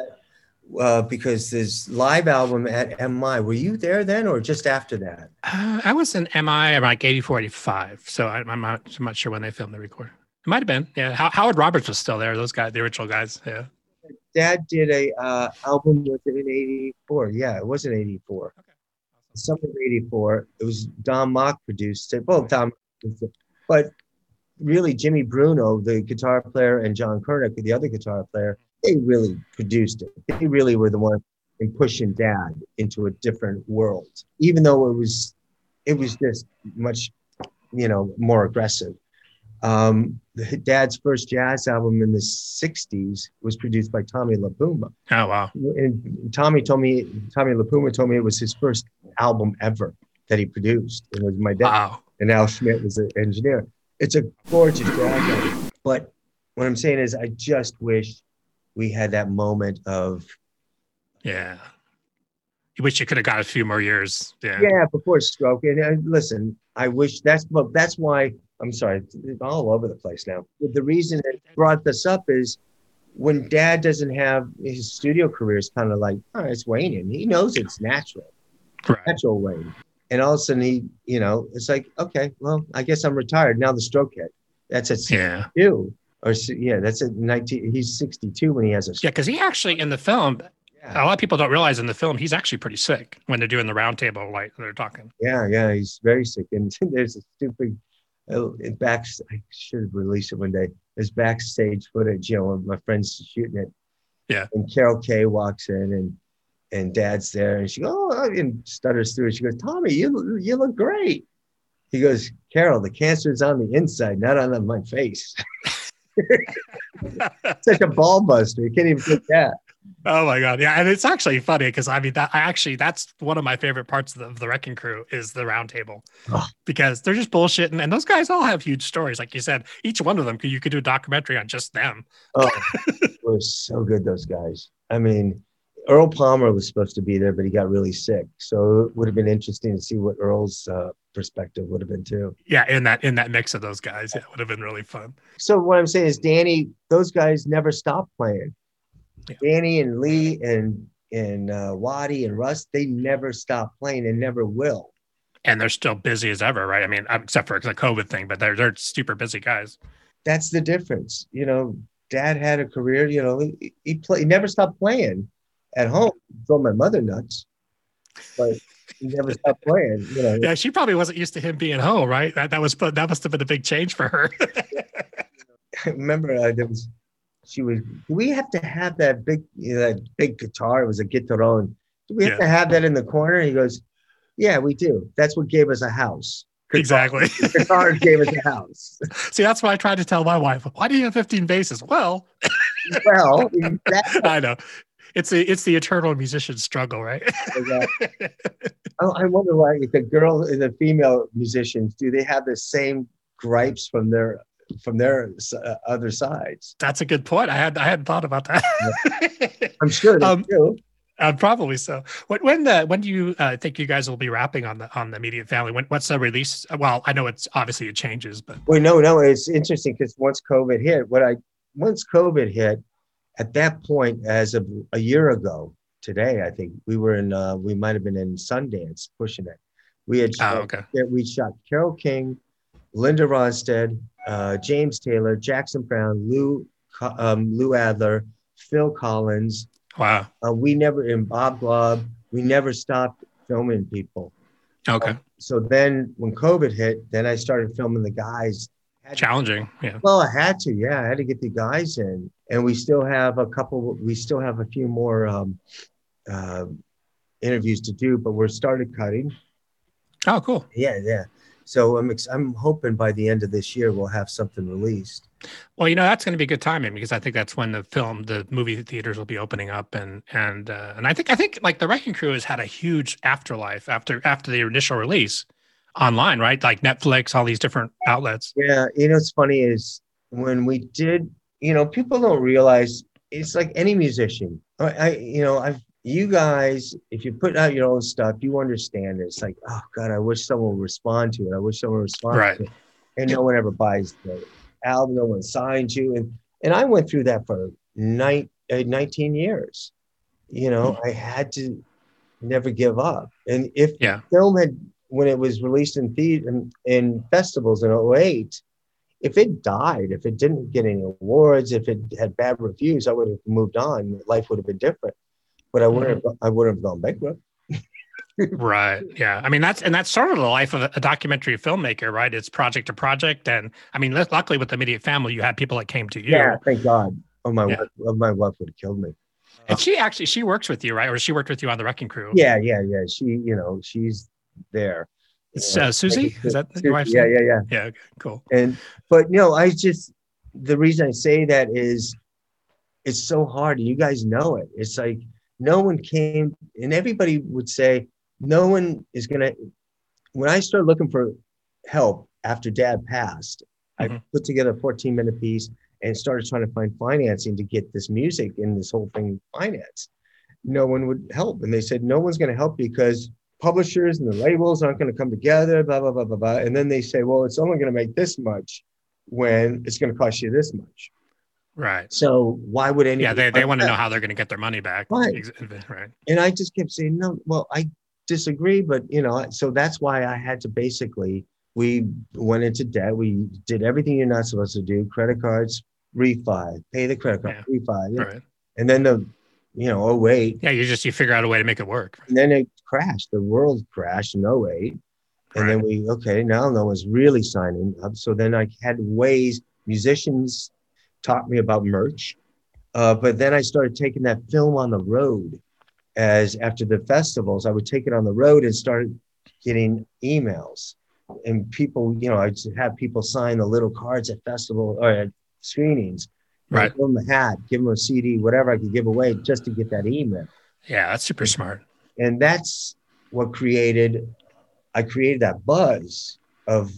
uh, because this live album at MI, were you there then or just after that? Uh, I was in MI like 84, 85. So I, I'm not I'm not sure when they filmed the record. It might have been. Yeah. How, Howard Roberts was still there. Those guys, the original guys. Yeah. Dad did a uh, album was it in '84? Yeah, it was in '84. Okay. Summer of '84. It was Don Mock produced it. Well, Don, but really Jimmy Bruno, the guitar player, and John Kernick, the other guitar player, they really produced it. They really were the one in pushing Dad into a different world, even though it was, it was just much, you know, more aggressive. Um, the- Dad's first jazz album in the '60s was produced by Tommy LiPuma, Oh wow. and Tommy told me, Tommy LiPuma told me it was his first album ever that he produced. It was my dad Wow. and Al Schmitt was the engineer. It's a gorgeous jazz album. But what I'm saying is, I just wish we had that moment of Yeah. You wish you could have got a few more years. Yeah. yeah before stroke. And uh, listen, I wish that's but that's why I'm sorry, it's all over the place now. But the reason it brought this up is when Dad doesn't have his studio career is kind of like oh, it's waning. He knows it's natural. Right. natural way. And all of a sudden he, you know, it's like, okay, well, I guess I'm retired. Now the stroke hit. That's it Yeah. 62. Or yeah, that's at 19. He's 62 when he has a Yeah. Because he actually in the film, a lot of people don't realize in the film he's actually pretty sick when they're doing the round table like they're talking. yeah, yeah, he's very sick. And there's a stupid uh, back. I should have released it one day. There's backstage footage, you know, my friend's shooting it. Yeah. And Carol Kaye walks in and and Dad's there, and she goes, oh, and stutters through. it. She goes, Tommy, you you look great. He goes, Carol, the cancer's on the inside, not on my face. Such a ball buster. You can't even think that. Oh my god, yeah, and it's actually funny because I mean that I actually that's one of my favorite parts of the, of the Wrecking Crew is the round table Oh. because they're just bullshitting, and those guys all have huge stories, like you said. Each one of them, could you could do a documentary on just them. Oh, it was so good, those guys. I mean, Earl Palmer was supposed to be there, but he got really sick. So it would have been interesting to see what Earl's uh, perspective would have been too. Yeah, in that in that mix of those guys, yeah, it would have been really fun. So what I'm saying is, Danny, those guys never stopped playing. Yeah. Danny and Lee and and uh, Waddy and Russ, they never stopped playing and never will. And they're still busy as ever, right? I mean, except for the COVID thing, but they're they're super busy guys. That's the difference. You know, Dad had a career. You know, he, he play, he never stopped playing at home. Drove my mother nuts, but he never stopped playing. You know, Yeah, she probably wasn't used to him being home, right? That that was that must have been a big change for her. I remember uh, there was she was, do we have to have that big, you know, that big guitar? It was a guitarrón. Do we have Yeah. to have that in the corner? He goes, yeah, we do. That's what gave us a house. Exactly. Guitar gave us a house. See, that's what I tried to tell my wife. Why do you have 15 basses? Well, Well, I know. It's the it's the eternal musician struggle, right? I I wonder why the girl, and the female musicians, do they have the same gripes from their from their uh, other sides? That's a good point. I had I hadn't thought about that. I'm sure they Um, do. uh, probably so. When when the when do you uh, think you guys will be wrapping on the on the immediate family? When what's the release? Well, I know it's obviously it changes, but Well, no, no, it's interesting because once COVID hit, what I once COVID hit, at that point, as of a year ago today, I think we were in, uh, we might have been in Sundance pushing it. We had oh, okay, we shot Carole King, Linda Ronstadt, uh, James Taylor, Jackson Browne, Lou, um, Lou Adler, Phil Collins. wow, Uh, we never, in Bob Glaub, we never stopped filming people. okay, So then when COVID hit, then I started filming the guys. Had to challenging, yeah. well, I had to, yeah. I had to get the guys in, and we still have a couple. We still have a few more um, uh, interviews to do, but we're started cutting. Oh, cool. Yeah, yeah. So I'm ex- I'm hoping by the end of this year we'll have something released. Well, you know that's going to be good timing because I think that's when the film, the movie theaters will be opening up, and and uh, and I think I think like the Wrecking Crew has had a huge afterlife after after the initial release online, right? Like Netflix, all these different outlets. Yeah, you know what's funny is when we did, you know, people don't realize it's like any musician. I, I you know, I've you guys, if you put out your own stuff, you understand it. It's like, oh God, I wish someone would respond to it. I wish someone would respond Right. to it. And no one ever buys the album, no one signs you. And and I went through that for nine, uh, 19 years. You know, I had to never give up. And if Yeah. the film had when it was released in theater in, in festivals in 08, if it died, if it didn't get any awards, if it had bad reviews, I would have moved on. Life would have been different. But I wouldn't mm-hmm. have I wouldn't have gone bankrupt. Right. Yeah. I mean, that's and that's sort of the life of a documentary filmmaker, right? It's project to project, and I mean, luckily with the immediate family, you had people that came to you. Yeah, thank God. Oh my Yeah. wife, oh, my wife would have killed me. And she actually she works with you, right? Or she worked with you on the Wrecking Crew. Yeah, yeah, yeah. She, you know, she's there. It's uh, Susie. Is that your wife's Yeah, yeah, yeah. Yeah. Okay, cool. And but you know, I just the reason I say that is it's so hard. You guys know it. It's like no one came, and everybody would say no one is gonna. When I started looking for help after Dad passed, I Mhm. put together a 14 minute piece and started trying to find financing to get this music and this whole thing financed. No one would help, and they said no one's going to help because publishers and the labels aren't going to come together. Blah blah blah blah blah. And then they say, well, it's only going to make this much when it's going to cost you this much. Right. So why would any? Yeah. They, they want to know how they're going to get their money back. Right. Right. And I just kept saying, no, well, I disagree, but you know, so that's why I had to basically, we went into debt. We did everything you're not supposed to do credit cards, refi, pay the credit card, refi. you know. Right. And then the, you know, oh, wait. Yeah. You just you figure out a way to make it work. And then it crashed. The world crashed in 08. And then we, okay, now no one's really signing up. So then I had ways, musicians taught me about merch. Uh, but then I started taking that film on the road as after the festivals, I would take it on the road and started getting emails. And people, you know, I'd have people sign the little cards at festival or at screenings. Right. Give them a hat, give them a CD, whatever I could give away just to get that email Yeah. That's super smart. And that's what created i created that buzz of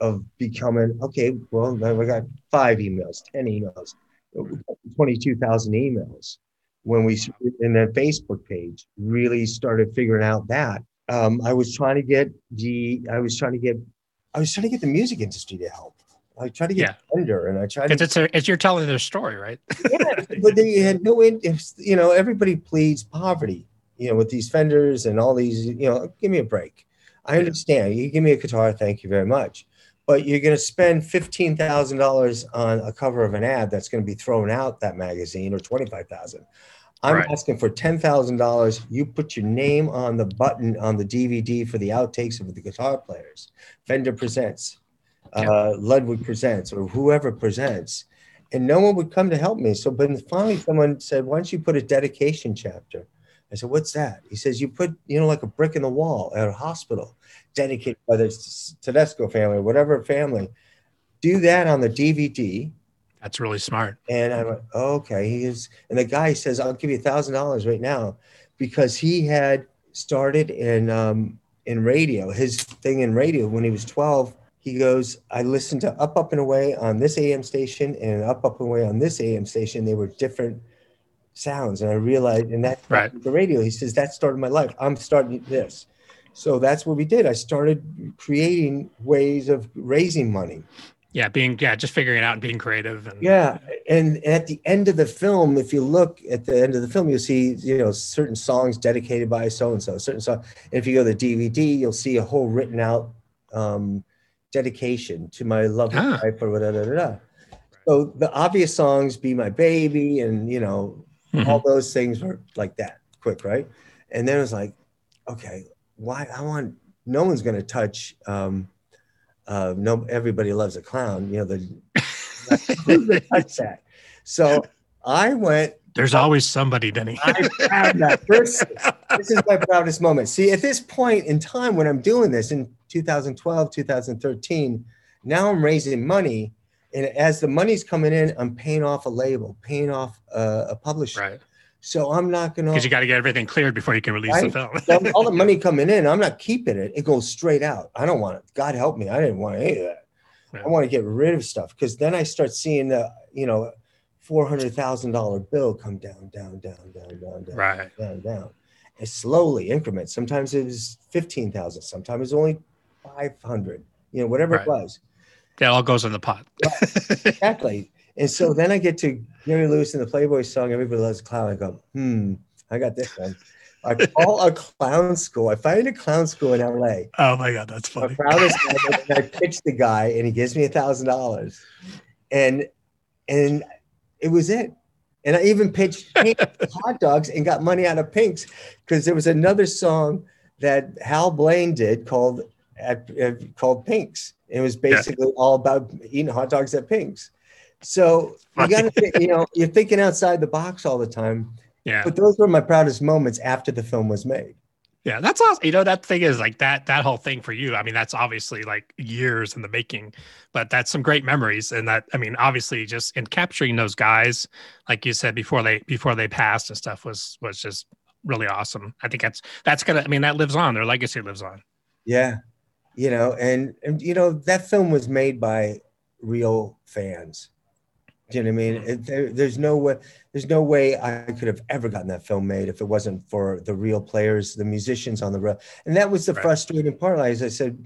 of becoming okay well now we got five emails 10 emails 22000 emails when we and then facebook page really started figuring out that um, i was trying to get the i was trying to get i was trying to get the music industry to help i tried to get Yeah. Fender and i tried to Because it's a, it's you're telling their story, right? yeah, but they had no in, if, you know everybody pleads poverty you know with these fenders and all these you know give me a break i understand you give me a guitar thank you very much but you're going to spend $15000 on a cover of an ad that's going to be thrown out that magazine or 25000 i'm Right. asking for $10000 you put your name on the button on the dvd for the outtakes of the guitar players fender presents Yeah. uh, ludwig presents or whoever presents and no one would come to help me. So, but finally, someone said, "Why don't you put a dedication chapter?" I said, "What's that?" He says, "You put, you know, like a brick in the wall at a hospital, dedicated by the Tedesco family, or whatever family. Do that on the DVD." That's really smart. And I went, oh, "Okay." He is, and the guy says, "I'll give you a thousand dollars right now," because he had started in um, in radio. His thing in radio when he was twelve he goes, I listened to Up, Up and Away on this AM station and Up, Up and Away on this AM station. They were different sounds. And I realized, and that right. the radio, he says, that started my life. I'm starting this. So that's what we did. I started creating ways of raising money. Yeah, being yeah, just figuring it out and being creative. And yeah, and at the end of the film, if you look at the end of the film, you'll see you know certain songs dedicated by so and so, certain song. And if you go to the DVD, you'll see a whole written out um, dedication to my lovely ah. wife or whatever. So the obvious songs, "Be My Baby," and you know, mm-hmm. all those things were like that, quick, right? And then it was like, okay, why? I want no one's going to touch. Um, uh, no, everybody loves a clown. You know, the who's going to touch that? So I went. There's always somebody, Denny. I found that. This, this is my proudest moment. See, at this point in time when I'm doing this, in 2012, 2013. Now I'm raising money. And as the money's coming in, I'm paying off a label, paying off a, a publisher. Right. So I'm not going to. Because you got to get everything cleared before you can release right? the film. all the money coming in, I'm not keeping it. It goes straight out. I don't want it. God help me. I didn't want any of that. Yeah. I want to get rid of stuff because then I start seeing the, you know, four hundred thousand dollar bill come down, down, down, down, down, down, right. down, down, and slowly increments. Sometimes it was fifteen thousand. Sometimes it was only 500, you know, whatever right. it was. That all goes in the pot. exactly. And so then I get to Gary Lewis in the Playboy song, Everybody Loves a Clown. I go, hmm, I got this one. I call a clown school. I find a clown school in LA. Oh my God, that's funny. proudest I pitch the guy and he gives me a thousand dollars. And and it was it. And I even pitched hot dogs and got money out of Pink's because there was another song that Hal Blaine did called at, at called Pink's. It was basically yeah. all about eating hot dogs at Pink's. So you got to, you know, you're thinking outside the box all the time. Yeah. But those were my proudest moments after the film was made. Yeah, that's awesome. You know, that thing is like that that whole thing for you. I mean, that's obviously like years in the making, but that's some great memories. And that I mean, obviously just in capturing those guys, like you said, before they before they passed and stuff was was just really awesome. I think that's that's gonna I mean, that lives on. Their legacy lives on. Yeah you know, and, and you know that film was made by real fans. Do you know what I mean? It, there, there's no way. There's no way I could have ever gotten that film made if it wasn't for the real players, the musicians on the road. And that was the right. frustrating part. As I said,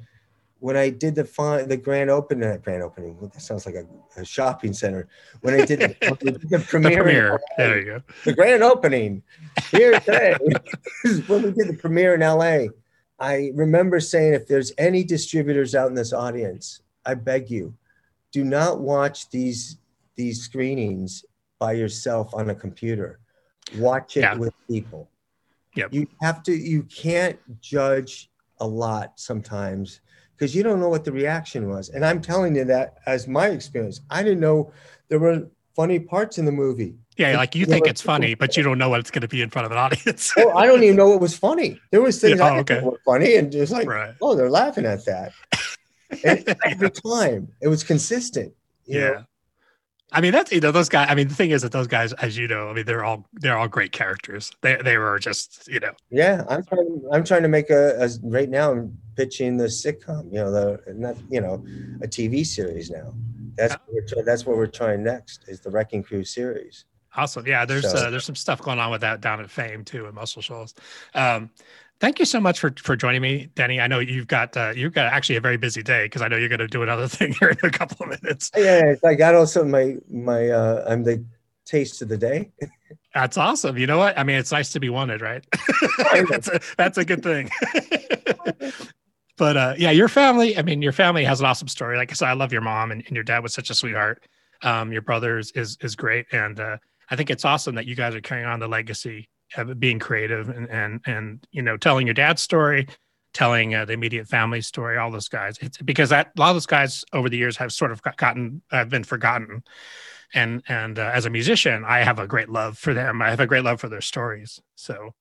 when I did the the grand opening, uh, grand opening. Well, that sounds like a, a, shopping center. When I did the, the premiere, the premiere. there you go. The grand opening here today. when we did the premiere in LA I remember saying, if there's any distributors out in this audience, I beg you, do not watch these these screenings by yourself on a computer. Watch it yeah. with people. Yep. You have to. You can't judge a lot sometimes because you don't know what the reaction was. And I'm telling you that as my experience. I didn't know there were funny parts in the movie. Yeah, like you think it's funny, but you don't know what it's going to be in front of an audience. oh, I don't even know what was funny. There was things yeah, oh, I okay. were funny, and just like, right. oh, they're laughing at that. And every time, it was consistent. yeah. Know? I mean, that's you know those guys. I mean, the thing is that those guys, as you know, I mean, they're all they're all great characters. They they were just you know. Yeah, I'm trying. I'm trying to make a, a right now. I'm pitching the sitcom. You know, the not you know a TV series now. That's what we're, that's what we're trying next is the Wrecking Crew series. Awesome. Yeah, there's so, uh, there's some stuff going on with that down at Fame too in Muscle Shoals. Um, thank you so much for for joining me, Denny. I know you've got uh, you've got actually a very busy day because I know you're going to do another thing here in a couple of minutes. Yeah, I got also my my uh, I'm the taste of the day. That's awesome. You know what? I mean, it's nice to be wanted, right? that's a that's a good thing. But uh, yeah, your family. I mean, your family has an awesome story. Like I said, I love your mom and, and your dad was such a sweetheart. Um, your brother is is, great, and uh, I think it's awesome that you guys are carrying on the legacy of being creative and and and you know telling your dad's story, telling uh, the immediate family story. All those guys, it's because that a lot of those guys over the years have sort of gotten have been forgotten. and and uh, as a musician, I have a great love for them. I have a great love for their stories. So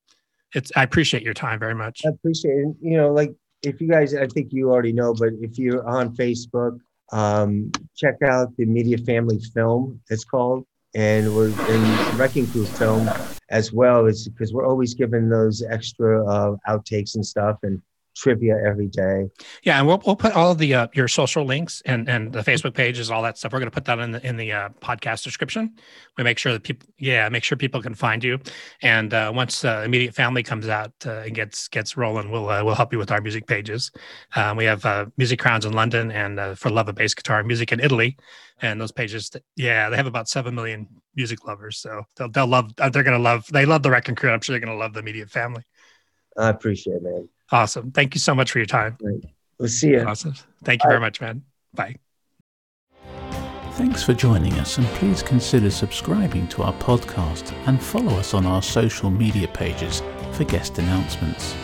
it's I appreciate your time very much. I appreciate it. You know, like if you guys, I think you already know, but if you're on Facebook, um, check out the Media Family Film. It's called, and we're in Wrecking Crew Film as well. Is because we're always giving those extra uh, outtakes and stuff, and trivia every day. Yeah, and we'll we'll put all the uh, your social links and and the Facebook pages, all that stuff. We're going to put that in the in the uh, podcast description. We make sure that people, yeah, make sure people can find you. And uh, once uh, immediate family comes out uh, and gets gets rolling, we'll uh, we'll help you with our music pages. Um, we have Music Crowns in London and for Love of Bass Guitar Music in Italy, and those pages, yeah, they have about seven million music lovers. So they'll they'll love. They're going to love. They love the Wrecking Crew. I'm sure they're going to love the immediate family. I appreciate it, man. Awesome. Thank you so much for your time. Right. We'll see you. Awesome. Thank you Bye. very much, man. Bye. Thanks for joining us, and please consider subscribing to our podcast and follow us on our social media pages for guest announcements.